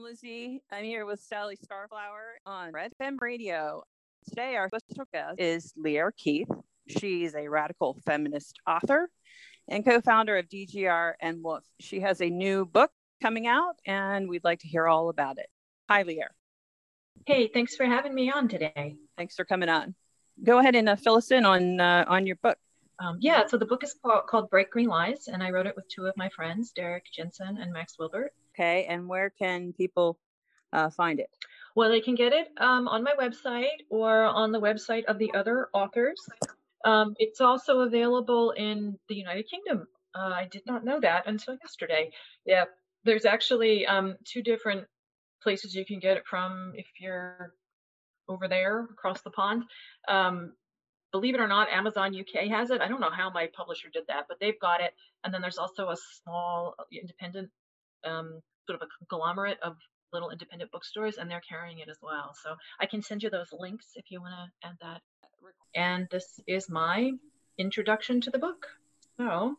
I'm Lizzie. I'm here with Sally Starflower on Red Fem Radio. Today, our special guest is Lierre Keith. She's a radical feminist author and co founder of DGR and Wolf. She has a new book coming out, and we'd like to hear all about it. Hi, Lierre. Hey, thanks for having me on today. Thanks for coming on. Go ahead and uh, fill us in on uh, on your book. Um, yeah, so the book is called Bright Green Lies, and I wrote it with two of my friends, Derek Jensen and Max Wilbert. Okay, and where can people uh, find it? Well, they can get it um, on my website or on the website of the other authors. Um, it's also available in the United Kingdom. Uh, I did not know that until yesterday. Yeah, there's actually um, two different places you can get it from if you're over there across the pond. Um, believe it or not, Amazon UK has it. I don't know how my publisher did that, but they've got it. And then there's also a small uh, independent, um, sort of a conglomerate of little independent bookstores, and they're carrying it as well. So I can send you those links if you want to add that. And this is my introduction to the book. So,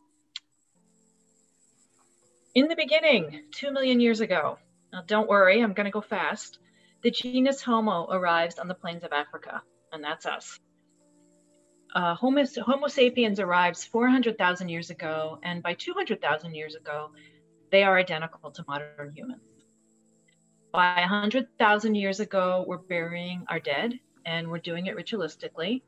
in the beginning, two million years ago, now don't worry, I'm going to go fast, the genus Homo arrives on the plains of Africa, and that's us uh, Homo, Homo sapiens arrives 400,000 years ago, and by 200,000 years ago, they are identical to modern humans. By 100,000 years ago, we're burying our dead, and we're doing it ritualistically.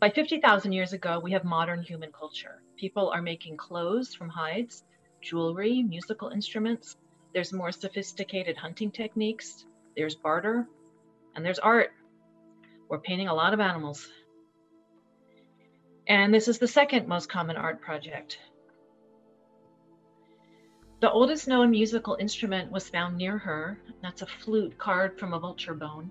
By 50,000 years ago, we have modern human culture. People are making clothes from hides, jewelry, musical instruments. There's more sophisticated hunting techniques. There's barter, and there's art. We're painting a lot of animals. And this is the second most common art project. The oldest known musical instrument was found near her. That's a flute carved from a vulture bone.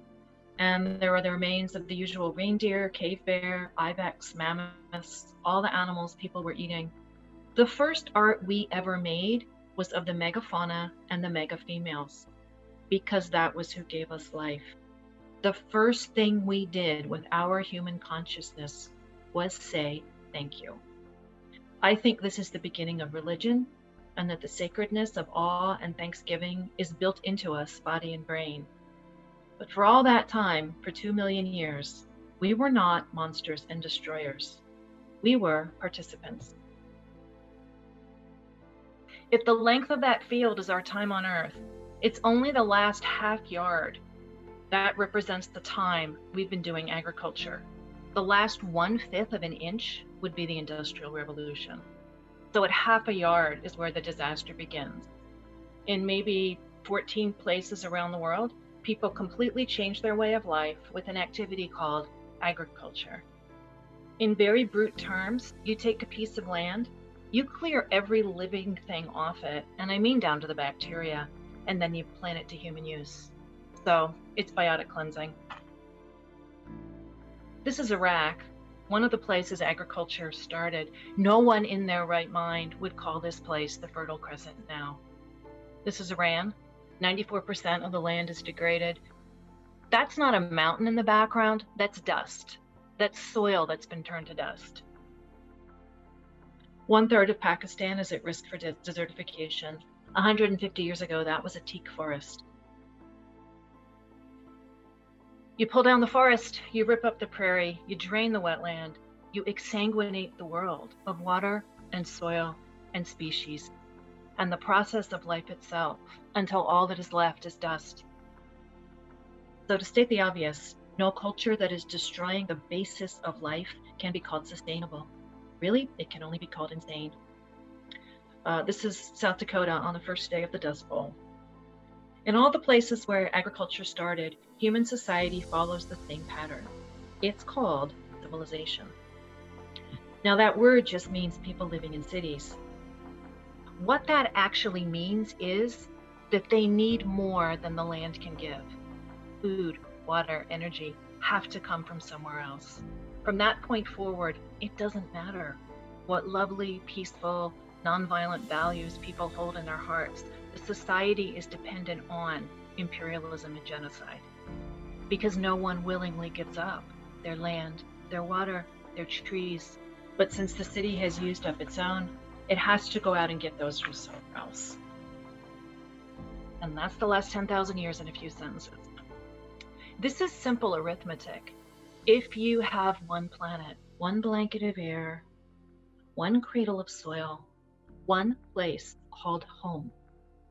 And there are the remains of the usual reindeer, cave bear, ibex, mammoths, all the animals people were eating. The first art we ever made was of the megafauna and the mega females, because that was who gave us life. The first thing we did with our human consciousness was say thank you. I think this is the beginning of religion, and that the sacredness of awe and thanksgiving is built into us, body and brain. But for all that time, for two million years, we were not monsters and destroyers. We were participants. If the length of that field is our time on Earth, it's only the last half yard. That represents the time we've been doing agriculture. The last one fifth of an inch would be the Industrial Revolution. So at half a yard is where the disaster begins. In maybe 14 places around the world, people completely change their way of life with an activity called agriculture. In very brute terms, you take a piece of land, you clear every living thing off it, and I mean down to the bacteria, and then you plant it to human use. So it's biotic cleansing. This is Iraq, one of the places agriculture started. No one in their right mind would call this place the Fertile Crescent now. This is Iran. 94% of the land is degraded. That's not a mountain in the background, that's dust. That's soil that's been turned to dust. One third of Pakistan is at risk for desertification. 150 years ago, that was a teak forest. You pull down the forest, you rip up the prairie, you drain the wetland, you exsanguinate the world of water and soil and species and the process of life itself until all that is left is dust. So, to state the obvious, no culture that is destroying the basis of life can be called sustainable. Really, it can only be called insane. Uh, this is South Dakota on the first day of the Dust Bowl. In all the places where agriculture started, human society follows the same pattern. It's called civilization. Now, that word just means people living in cities. What that actually means is that they need more than the land can give. Food, water, energy have to come from somewhere else. From that point forward, it doesn't matter what lovely, peaceful, nonviolent values people hold in their hearts society is dependent on imperialism and genocide because no one willingly gives up their land, their water, their trees. But since the city has used up its own, it has to go out and get those from somewhere else. And that's the last 10,000 years in a few sentences. This is simple arithmetic. If you have one planet, one blanket of air, one cradle of soil, one place called home,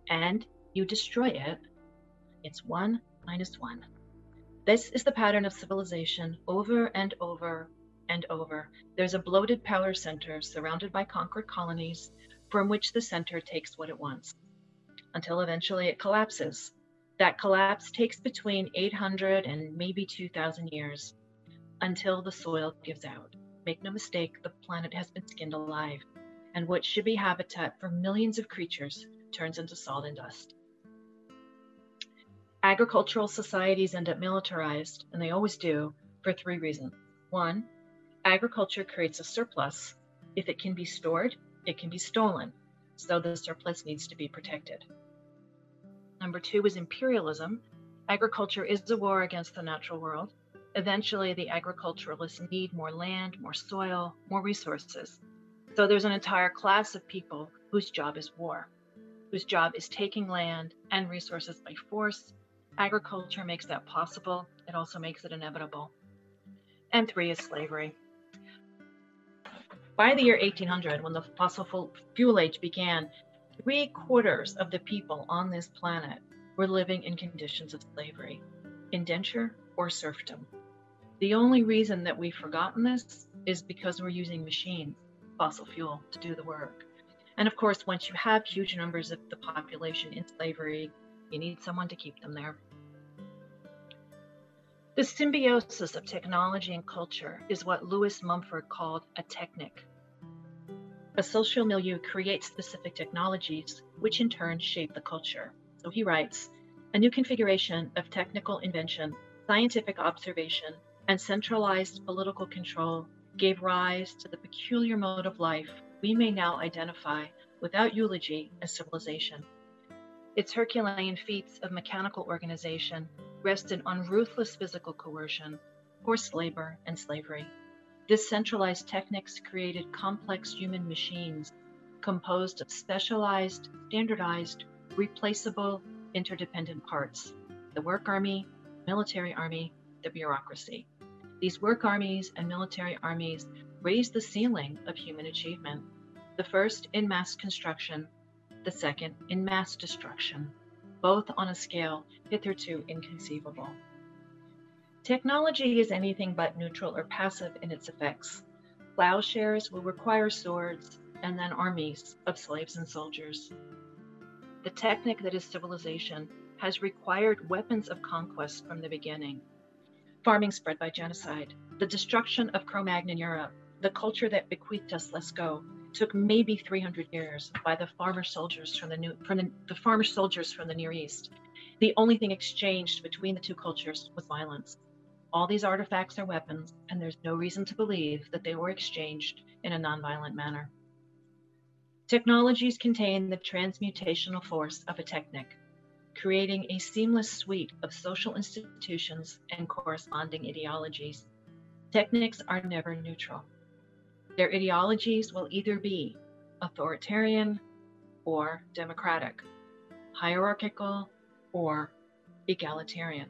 and you destroy it, it's one minus one. This is the pattern of civilization over and over and over. There's a bloated power center surrounded by conquered colonies from which the center takes what it wants until eventually it collapses. That collapse takes between 800 and maybe 2,000 years until the soil gives out. Make no mistake, the planet has been skinned alive, and what should be habitat for millions of creatures turns into salt and dust. Agricultural societies end up militarized, and they always do, for three reasons. One, agriculture creates a surplus. If it can be stored, it can be stolen. So the surplus needs to be protected. Number two is imperialism. Agriculture is a war against the natural world. Eventually, the agriculturalists need more land, more soil, more resources. So there's an entire class of people whose job is war, whose job is taking land and resources by force. Agriculture makes that possible. It also makes it inevitable. And three is slavery. By the year 1800, when the fossil fuel age began, three quarters of the people on this planet were living in conditions of slavery, indenture, or serfdom. The only reason that we've forgotten this is because we're using machines, fossil fuel, to do the work. And of course, once you have huge numbers of the population in slavery, you need someone to keep them there. The symbiosis of technology and culture is what Lewis Mumford called a technic. A social milieu creates specific technologies, which in turn shape the culture. So he writes A new configuration of technical invention, scientific observation, and centralized political control gave rise to the peculiar mode of life we may now identify without eulogy as civilization. Its Herculean feats of mechanical organization rested on ruthless physical coercion, forced labor, and slavery. This centralized technics created complex human machines composed of specialized, standardized, replaceable, interdependent parts the work army, military army, the bureaucracy. These work armies and military armies raised the ceiling of human achievement, the first in mass construction, the second in mass destruction, both on a scale hitherto inconceivable. Technology is anything but neutral or passive in its effects. Plowshares will require swords and then armies of slaves and soldiers. The technic that is civilization has required weapons of conquest from the beginning. Farming spread by genocide, the destruction of Cro-Magnon Europe, the culture that bequeathed us Lascaux, took maybe 300 years by the farmer soldiers from the new from the, the farmer soldiers from the Near East. The only thing exchanged between the two cultures was violence. All these artifacts are weapons, and there's no reason to believe that they were exchanged in a nonviolent manner. Technologies contain the transmutational force of a technic, creating a seamless suite of social institutions and corresponding ideologies. Technics are never neutral. Their ideologies will either be authoritarian or democratic, hierarchical or egalitarian.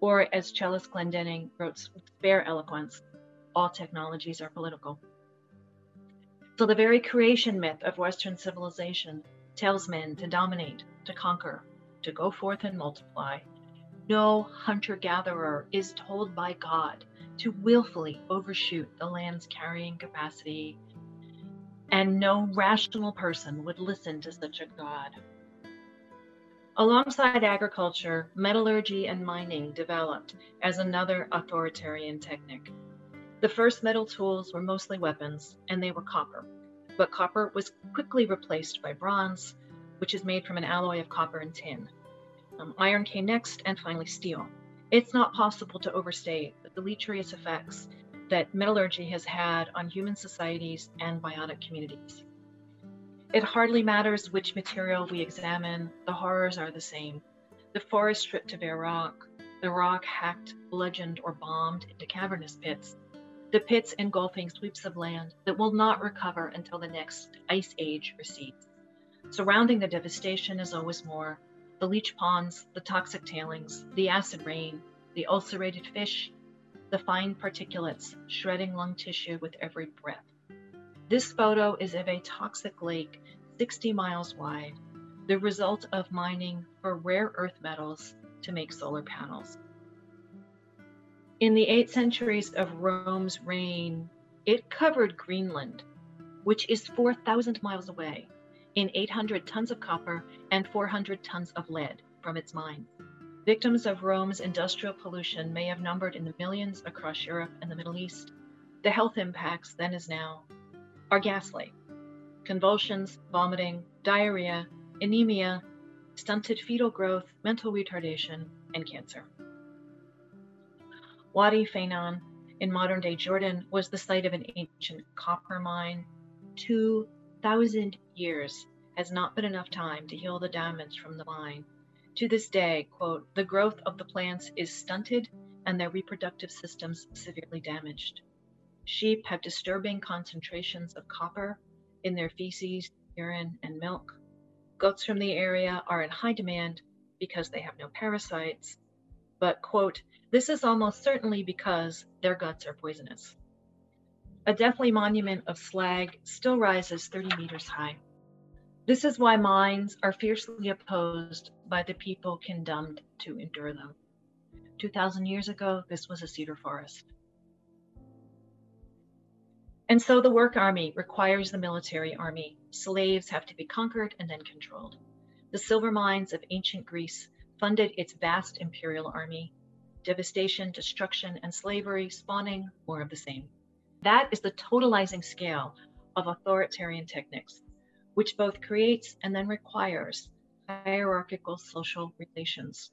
Or, as Chellis Glendinning wrote with spare eloquence, all technologies are political. So, the very creation myth of Western civilization tells men to dominate, to conquer, to go forth and multiply. No hunter gatherer is told by God to willfully overshoot the land's carrying capacity, and no rational person would listen to such a God. Alongside agriculture, metallurgy and mining developed as another authoritarian technic. The first metal tools were mostly weapons, and they were copper. But copper was quickly replaced by bronze, which is made from an alloy of copper and tin. Um, iron came next, and finally steel. It's not possible to overstate the deleterious effects that metallurgy has had on human societies and biotic communities. It hardly matters which material we examine, the horrors are the same. The forest stripped to bare rock, the rock hacked, bludgeoned, or bombed into cavernous pits, the pits engulfing sweeps of land that will not recover until the next ice age recedes. Surrounding the devastation is always more the leach ponds, the toxic tailings, the acid rain, the ulcerated fish, the fine particulates shredding lung tissue with every breath. This photo is of a toxic lake 60 miles wide, the result of mining for rare earth metals to make solar panels. In the eight centuries of Rome's reign, it covered Greenland, which is 4,000 miles away, in 800 tons of copper and 400 tons of lead from its mine. Victims of Rome's industrial pollution may have numbered in the millions across Europe and the Middle East. The health impacts, then as now, are ghastly convulsions, vomiting, diarrhea, anemia, stunted fetal growth, mental retardation, and cancer. Wadi Fainan in modern day Jordan was the site of an ancient copper mine. 2,000 years has not been enough time to heal the damage from the mine to this day, quote, the growth of the plants is stunted and their reproductive systems severely damaged. Sheep have disturbing concentrations of copper in their feces, urine, and milk. Goats from the area are in high demand because they have no parasites. But, quote, this is almost certainly because their guts are poisonous. A deathly monument of slag still rises 30 meters high. This is why mines are fiercely opposed by the people condemned to endure them. 2,000 years ago, this was a cedar forest. And so the work army requires the military army. Slaves have to be conquered and then controlled. The silver mines of ancient Greece funded its vast imperial army. Devastation, destruction, and slavery spawning more of the same. That is the totalizing scale of authoritarian technics which both creates and then requires hierarchical social relations,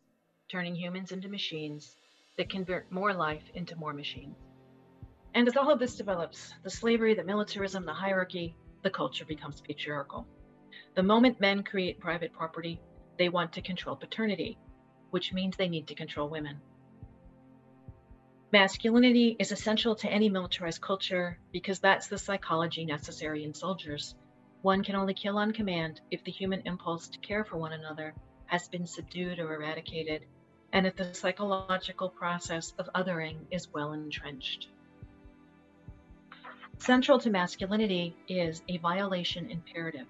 turning humans into machines that convert more life into more machines. And as all of this develops, the slavery, the militarism, the hierarchy, the culture becomes patriarchal. The moment men create private property, they want to control paternity, which means they need to control women. Masculinity is essential to any militarized culture because that's the psychology necessary in soldiers one can only kill on command if the human impulse to care for one another has been subdued or eradicated, and if the psychological process of othering is well entrenched. Central to masculinity is a violation imperative.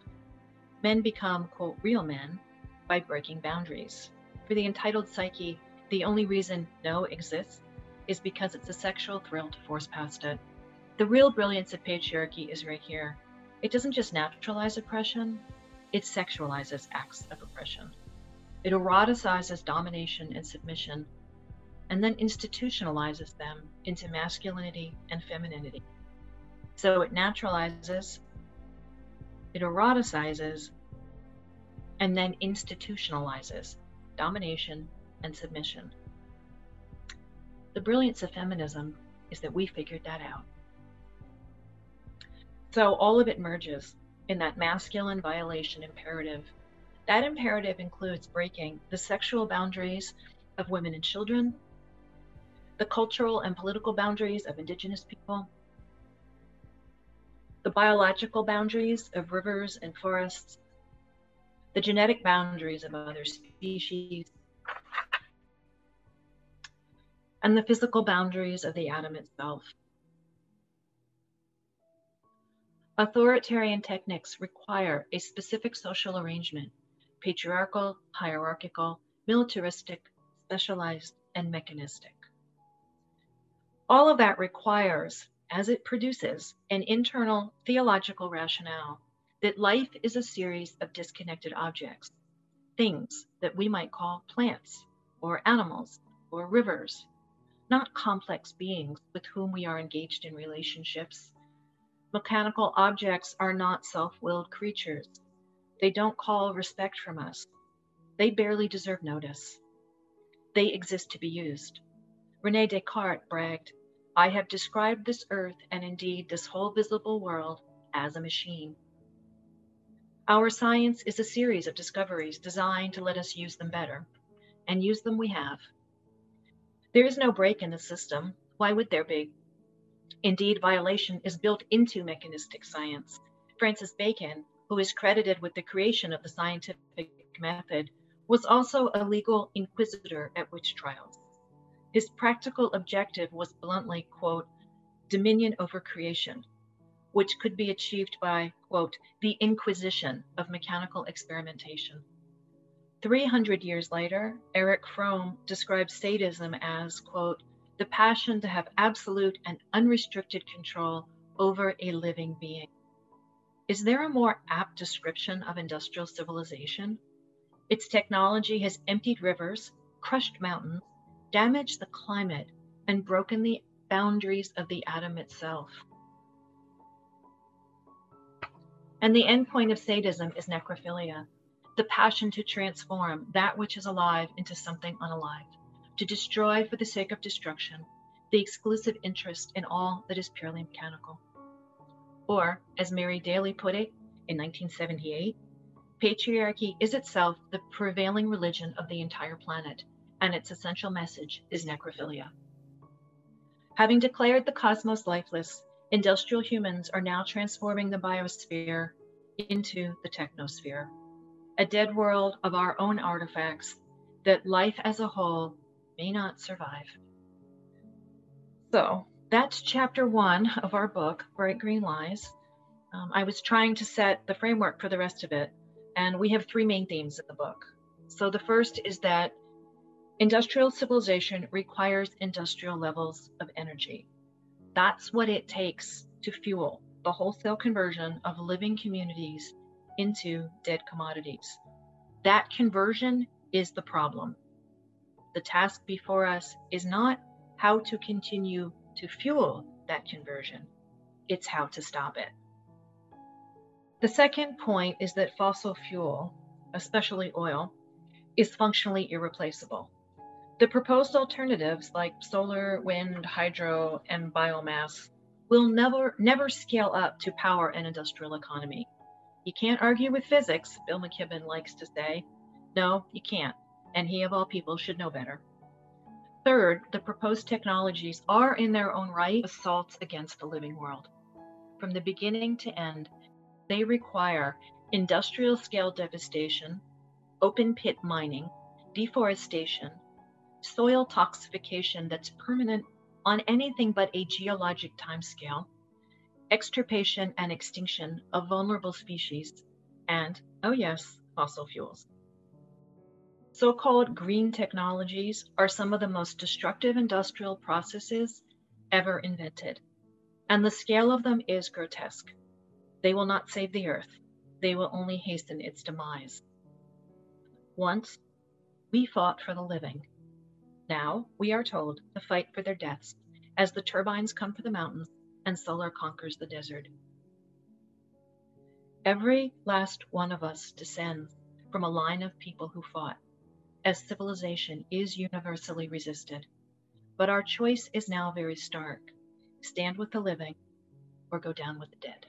Men become, quote, real men by breaking boundaries. For the entitled psyche, the only reason no exists is because it's a sexual thrill to force past it. The real brilliance of patriarchy is right here it doesn't just naturalize oppression, it sexualizes acts of oppression. It eroticizes domination and submission, and then institutionalizes them into masculinity and femininity. So it naturalizes, it eroticizes, and then institutionalizes domination and submission. The brilliance of feminism is that we figured that out. So all of it merges in that masculine violation imperative. That imperative includes breaking the sexual boundaries of women and children, the cultural and political boundaries of indigenous people, the biological boundaries of rivers and forests, the genetic boundaries of other species, and the physical boundaries of the atom itself. Authoritarian technics require a specific social arrangement patriarchal, hierarchical, militaristic, specialized, and mechanistic. All of that requires, as it produces, an internal theological rationale that life is a series of disconnected objects, things that we might call plants or animals or rivers, not complex beings with whom we are engaged in relationships Mechanical objects are not self willed creatures. They don't call respect from us. They barely deserve notice. They exist to be used. Rene Descartes bragged, I have described this earth and indeed this whole visible world as a machine. Our science is a series of discoveries designed to let us use them better, and use them we have. There is no break in the system. Why would there be? Indeed, violation is built into mechanistic science. Francis Bacon, who is credited with the creation of the scientific method, was also a legal inquisitor at witch trials. His practical objective was bluntly, quote, dominion over creation, which could be achieved by, quote, the inquisition of mechanical experimentation. 300 years later, Erich Fromm describes sadism as, quote, the passion to have absolute and unrestricted control over a living being. Is there a more apt description of industrial civilization? Its technology has emptied rivers, crushed mountains, damaged the climate, and broken the boundaries of the atom itself. And the endpoint of sadism is necrophilia, the passion to transform that which is alive into something unalive, to destroy for the sake of destruction, the exclusive interest in all that is purely mechanical. Or, as Mary Daly put it in 1978, patriarchy is itself the prevailing religion of the entire planet, and its essential message is necrophilia. Having declared the cosmos lifeless, industrial humans are now transforming the biosphere into the technosphere, a dead world of our own artifacts that life as a whole may not survive. So, that's chapter one of our book, Bright Green Lies. Um, I was trying to set the framework for the rest of it, and we have three main themes in the book. So the first is that industrial civilization requires industrial levels of energy. That's what it takes to fuel the wholesale conversion of living communities into dead commodities. That conversion is the problem. The task before us is not how to continue to fuel that conversion, it's how to stop it. The second point is that fossil fuel, especially oil, is functionally irreplaceable. The proposed alternatives like solar, wind, hydro, and biomass will never never scale up to power an industrial economy. You can't argue with physics, Bill McKibben likes to say. No, you can't, and he of all people should know better. Third, the proposed technologies are in their own right assaults against the living world. From the beginning to end, they require industrial scale devastation, open pit mining, deforestation, soil toxification that's permanent on anything but a geologic timescale, extirpation and extinction of vulnerable species, and, oh yes, fossil fuels. So called green technologies are some of the most destructive industrial processes ever invented. And the scale of them is grotesque. They will not save the earth, they will only hasten its demise. Once, we fought for the living. Now, we are told to fight for their deaths as the turbines come for the mountains and solar conquers the desert. Every last one of us descends from a line of people who fought as civilization is universally resisted. But our choice is now very stark stand with the living or go down with the dead.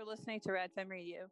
For listening to Red Fem Radio.